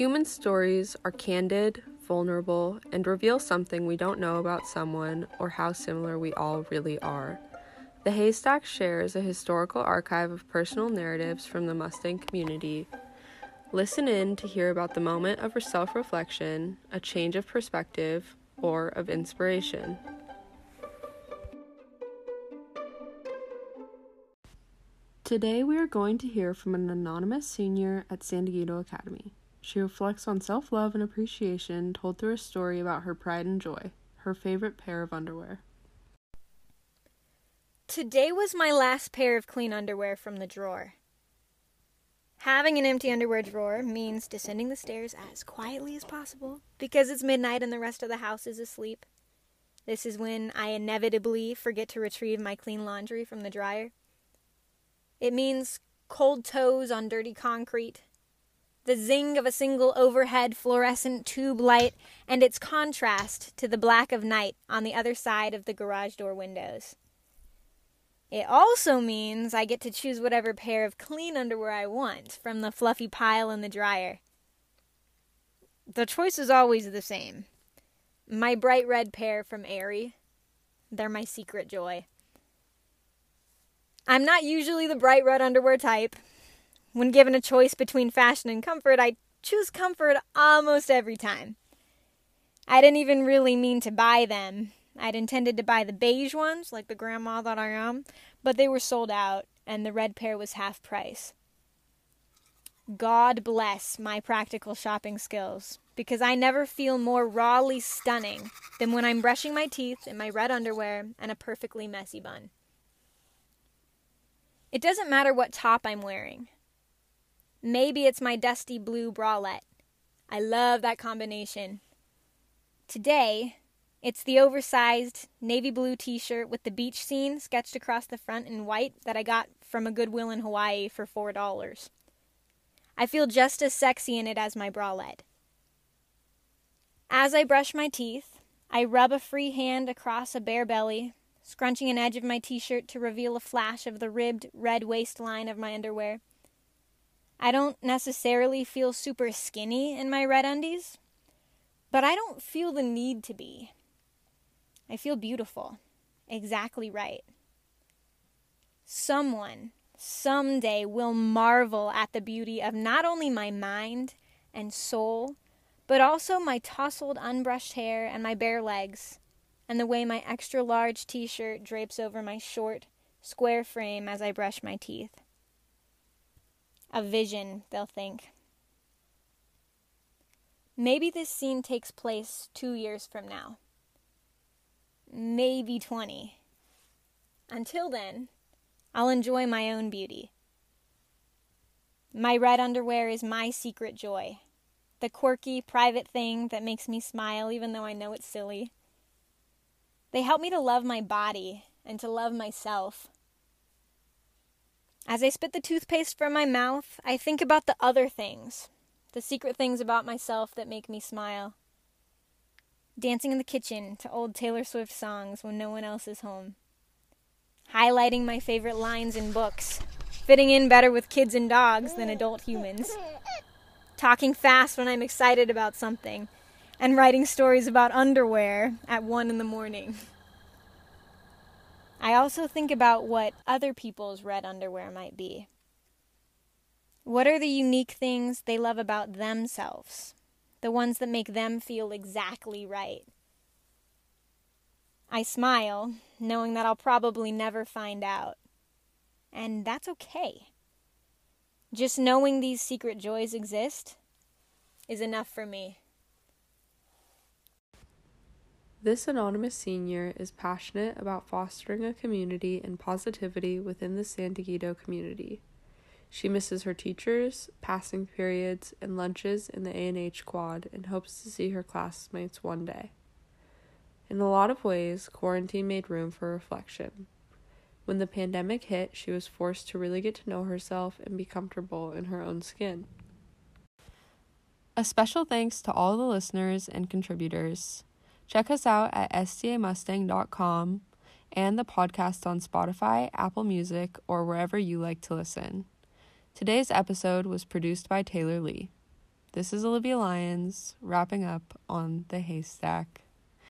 Human stories are candid, vulnerable, and reveal something we don't know about someone or how similar we all really are. The Haystack shares a historical archive of personal narratives from the Mustang community. Listen in to hear about the moment of self reflection, a change of perspective, or of inspiration. Today, we are going to hear from an anonymous senior at San Diego Academy. She reflects on self love and appreciation told through a story about her pride and joy, her favorite pair of underwear. Today was my last pair of clean underwear from the drawer. Having an empty underwear drawer means descending the stairs as quietly as possible because it's midnight and the rest of the house is asleep. This is when I inevitably forget to retrieve my clean laundry from the dryer. It means cold toes on dirty concrete, the zing of a single overhead fluorescent tube light, and its contrast to the black of night on the other side of the garage door windows. It also means I get to choose whatever pair of clean underwear I want from the fluffy pile in the dryer. The choice is always the same. My bright red pair from Aerie. They're my secret joy. I'm not usually the bright red underwear type. When given a choice between fashion and comfort, I choose comfort almost every time. I didn't even really mean to buy them. I'd intended to buy the beige ones, like the grandma that I am, but they were sold out, and the red pair was half price. God bless my practical shopping skills, because I never feel more rawly stunning than when I'm brushing my teeth in my red underwear and a perfectly messy bun. It doesn't matter what top I'm wearing. Maybe it's my dusty blue bralette. I love that combination. Today, it's the oversized navy blue t shirt with the beach scene sketched across the front in white that I got from a Goodwill in Hawaii for $4. I feel just as sexy in it as my bralette. As I brush my teeth, I rub a free hand across a bare belly scrunching an edge of my t shirt to reveal a flash of the ribbed red waistline of my underwear. I don't necessarily feel super skinny in my red undies, but I don't feel the need to be. I feel beautiful, exactly right. Someone, someday, will marvel at the beauty of not only my mind and soul, but also my tousled, unbrushed hair and my bare legs and the way my extra large t shirt drapes over my short, square frame as I brush my teeth. A vision, they'll think. Maybe this scene takes place two years from now. Maybe 20. Until then, I'll enjoy my own beauty. My red underwear is my secret joy, the quirky, private thing that makes me smile even though I know it's silly. They help me to love my body and to love myself. As I spit the toothpaste from my mouth, I think about the other things, the secret things about myself that make me smile. Dancing in the kitchen to old Taylor Swift songs when no one else is home. Highlighting my favorite lines in books, fitting in better with kids and dogs than adult humans. Talking fast when I'm excited about something and writing stories about underwear at one in the morning. I also think about what other people's red underwear might be. What are the unique things they love about themselves? The ones that make them feel exactly right. I smile, knowing that I'll probably never find out. And that's okay. Just knowing these secret joys exist is enough for me. This anonymous senior is passionate about fostering a community and positivity within the San Diego community. She misses her teachers, passing periods, and lunches in the A&H quad and hopes to see her classmates one day. In a lot of ways, quarantine made room for reflection. When the pandemic hit, she was forced to really get to know herself and be comfortable in her own skin. A special thanks to all the listeners and contributors. Check us out at sdamustang.com and the podcast on Spotify, Apple Music, or wherever you like to listen. Today's episode was produced by Taylor Lee. This is Olivia Lyons wrapping up on the haystack.